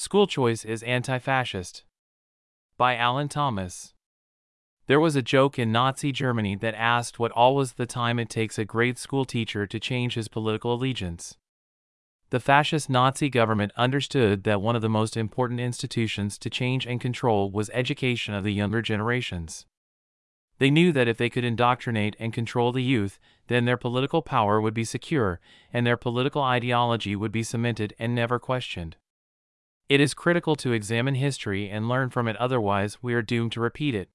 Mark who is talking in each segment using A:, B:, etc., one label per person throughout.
A: School Choice is Anti Fascist. By Alan Thomas. There was a joke in Nazi Germany that asked what all was the time it takes a grade school teacher to change his political allegiance. The fascist Nazi government understood that one of the most important institutions to change and control was education of the younger generations. They knew that if they could indoctrinate and control the youth, then their political power would be secure, and their political ideology would be cemented and never questioned. It is critical to examine history and learn from it, otherwise, we are doomed to repeat it.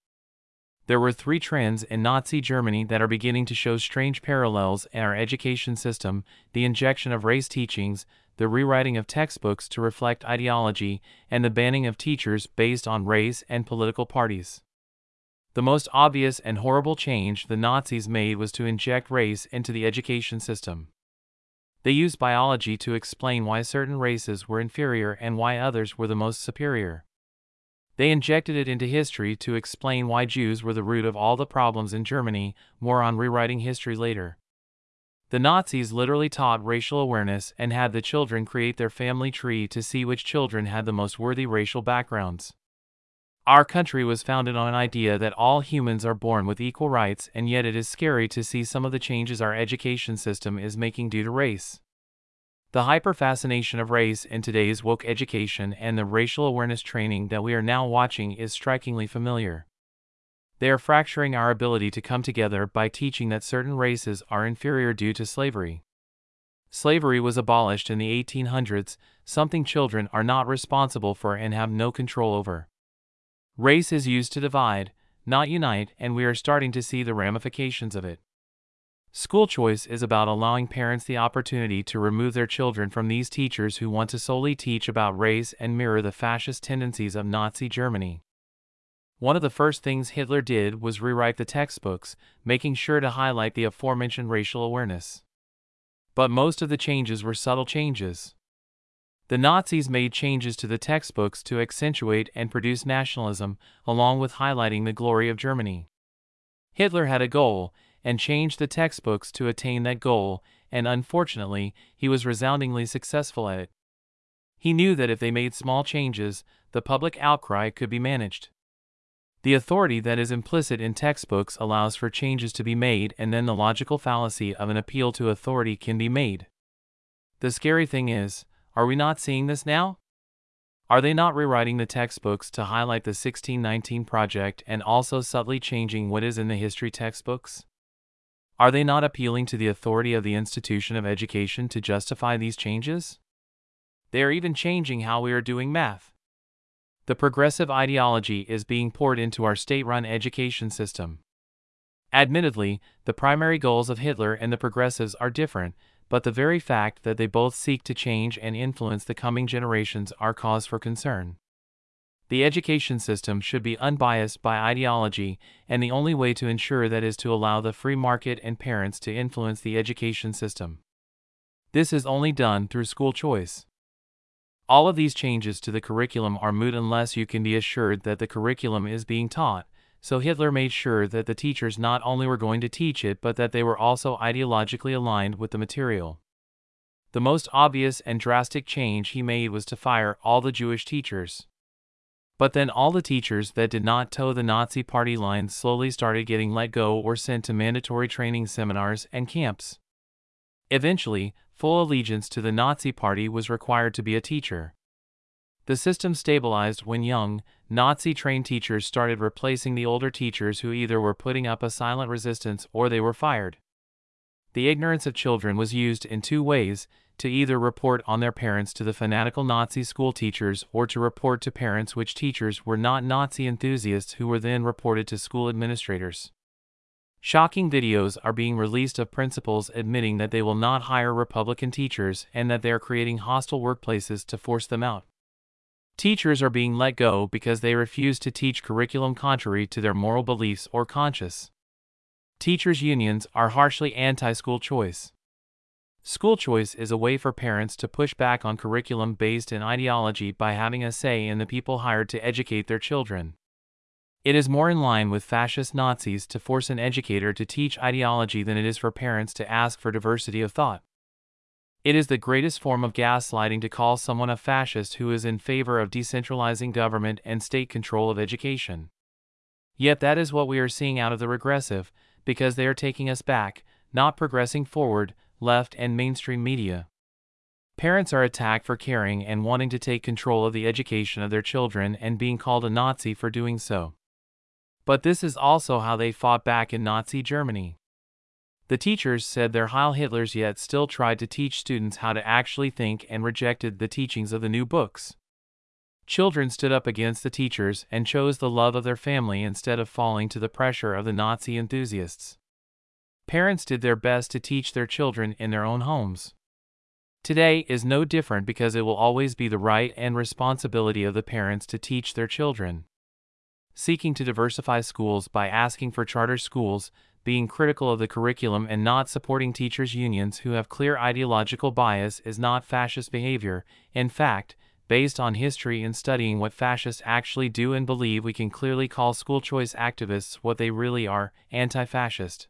A: There were three trends in Nazi Germany that are beginning to show strange parallels in our education system the injection of race teachings, the rewriting of textbooks to reflect ideology, and the banning of teachers based on race and political parties. The most obvious and horrible change the Nazis made was to inject race into the education system. They used biology to explain why certain races were inferior and why others were the most superior. They injected it into history to explain why Jews were the root of all the problems in Germany, more on rewriting history later. The Nazis literally taught racial awareness and had the children create their family tree to see which children had the most worthy racial backgrounds. Our country was founded on an idea that all humans are born with equal rights, and yet it is scary to see some of the changes our education system is making due to race. The hyper fascination of race in today's woke education and the racial awareness training that we are now watching is strikingly familiar. They are fracturing our ability to come together by teaching that certain races are inferior due to slavery. Slavery was abolished in the 1800s, something children are not responsible for and have no control over. Race is used to divide, not unite, and we are starting to see the ramifications of it. School choice is about allowing parents the opportunity to remove their children from these teachers who want to solely teach about race and mirror the fascist tendencies of Nazi Germany. One of the first things Hitler did was rewrite the textbooks, making sure to highlight the aforementioned racial awareness. But most of the changes were subtle changes. The Nazis made changes to the textbooks to accentuate and produce nationalism, along with highlighting the glory of Germany. Hitler had a goal, and changed the textbooks to attain that goal, and unfortunately, he was resoundingly successful at it. He knew that if they made small changes, the public outcry could be managed. The authority that is implicit in textbooks allows for changes to be made, and then the logical fallacy of an appeal to authority can be made. The scary thing is, are we not seeing this now? Are they not rewriting the textbooks to highlight the 1619 project and also subtly changing what is in the history textbooks? Are they not appealing to the authority of the institution of education to justify these changes? They are even changing how we are doing math. The progressive ideology is being poured into our state run education system. Admittedly, the primary goals of Hitler and the progressives are different, but the very fact that they both seek to change and influence the coming generations are cause for concern. The education system should be unbiased by ideology, and the only way to ensure that is to allow the free market and parents to influence the education system. This is only done through school choice. All of these changes to the curriculum are moot unless you can be assured that the curriculum is being taught, so Hitler made sure that the teachers not only were going to teach it but that they were also ideologically aligned with the material. The most obvious and drastic change he made was to fire all the Jewish teachers. But then all the teachers that did not toe the Nazi party line slowly started getting let go or sent to mandatory training seminars and camps. Eventually, full allegiance to the Nazi party was required to be a teacher. The system stabilized when young, Nazi trained teachers started replacing the older teachers who either were putting up a silent resistance or they were fired. The ignorance of children was used in two ways to either report on their parents to the fanatical Nazi school teachers or to report to parents which teachers were not Nazi enthusiasts who were then reported to school administrators. Shocking videos are being released of principals admitting that they will not hire Republican teachers and that they are creating hostile workplaces to force them out. Teachers are being let go because they refuse to teach curriculum contrary to their moral beliefs or conscience. Teachers' unions are harshly anti school choice. School choice is a way for parents to push back on curriculum based in ideology by having a say in the people hired to educate their children. It is more in line with fascist Nazis to force an educator to teach ideology than it is for parents to ask for diversity of thought. It is the greatest form of gaslighting to call someone a fascist who is in favor of decentralizing government and state control of education. Yet that is what we are seeing out of the regressive, because they are taking us back, not progressing forward, left and mainstream media. Parents are attacked for caring and wanting to take control of the education of their children and being called a Nazi for doing so. But this is also how they fought back in Nazi Germany. The teachers said their Heil Hitlers yet still tried to teach students how to actually think and rejected the teachings of the new books. Children stood up against the teachers and chose the love of their family instead of falling to the pressure of the Nazi enthusiasts. Parents did their best to teach their children in their own homes. Today is no different because it will always be the right and responsibility of the parents to teach their children. Seeking to diversify schools by asking for charter schools, being critical of the curriculum and not supporting teachers' unions who have clear ideological bias is not fascist behavior. In fact, based on history and studying what fascists actually do and believe, we can clearly call school choice activists what they really are anti fascist.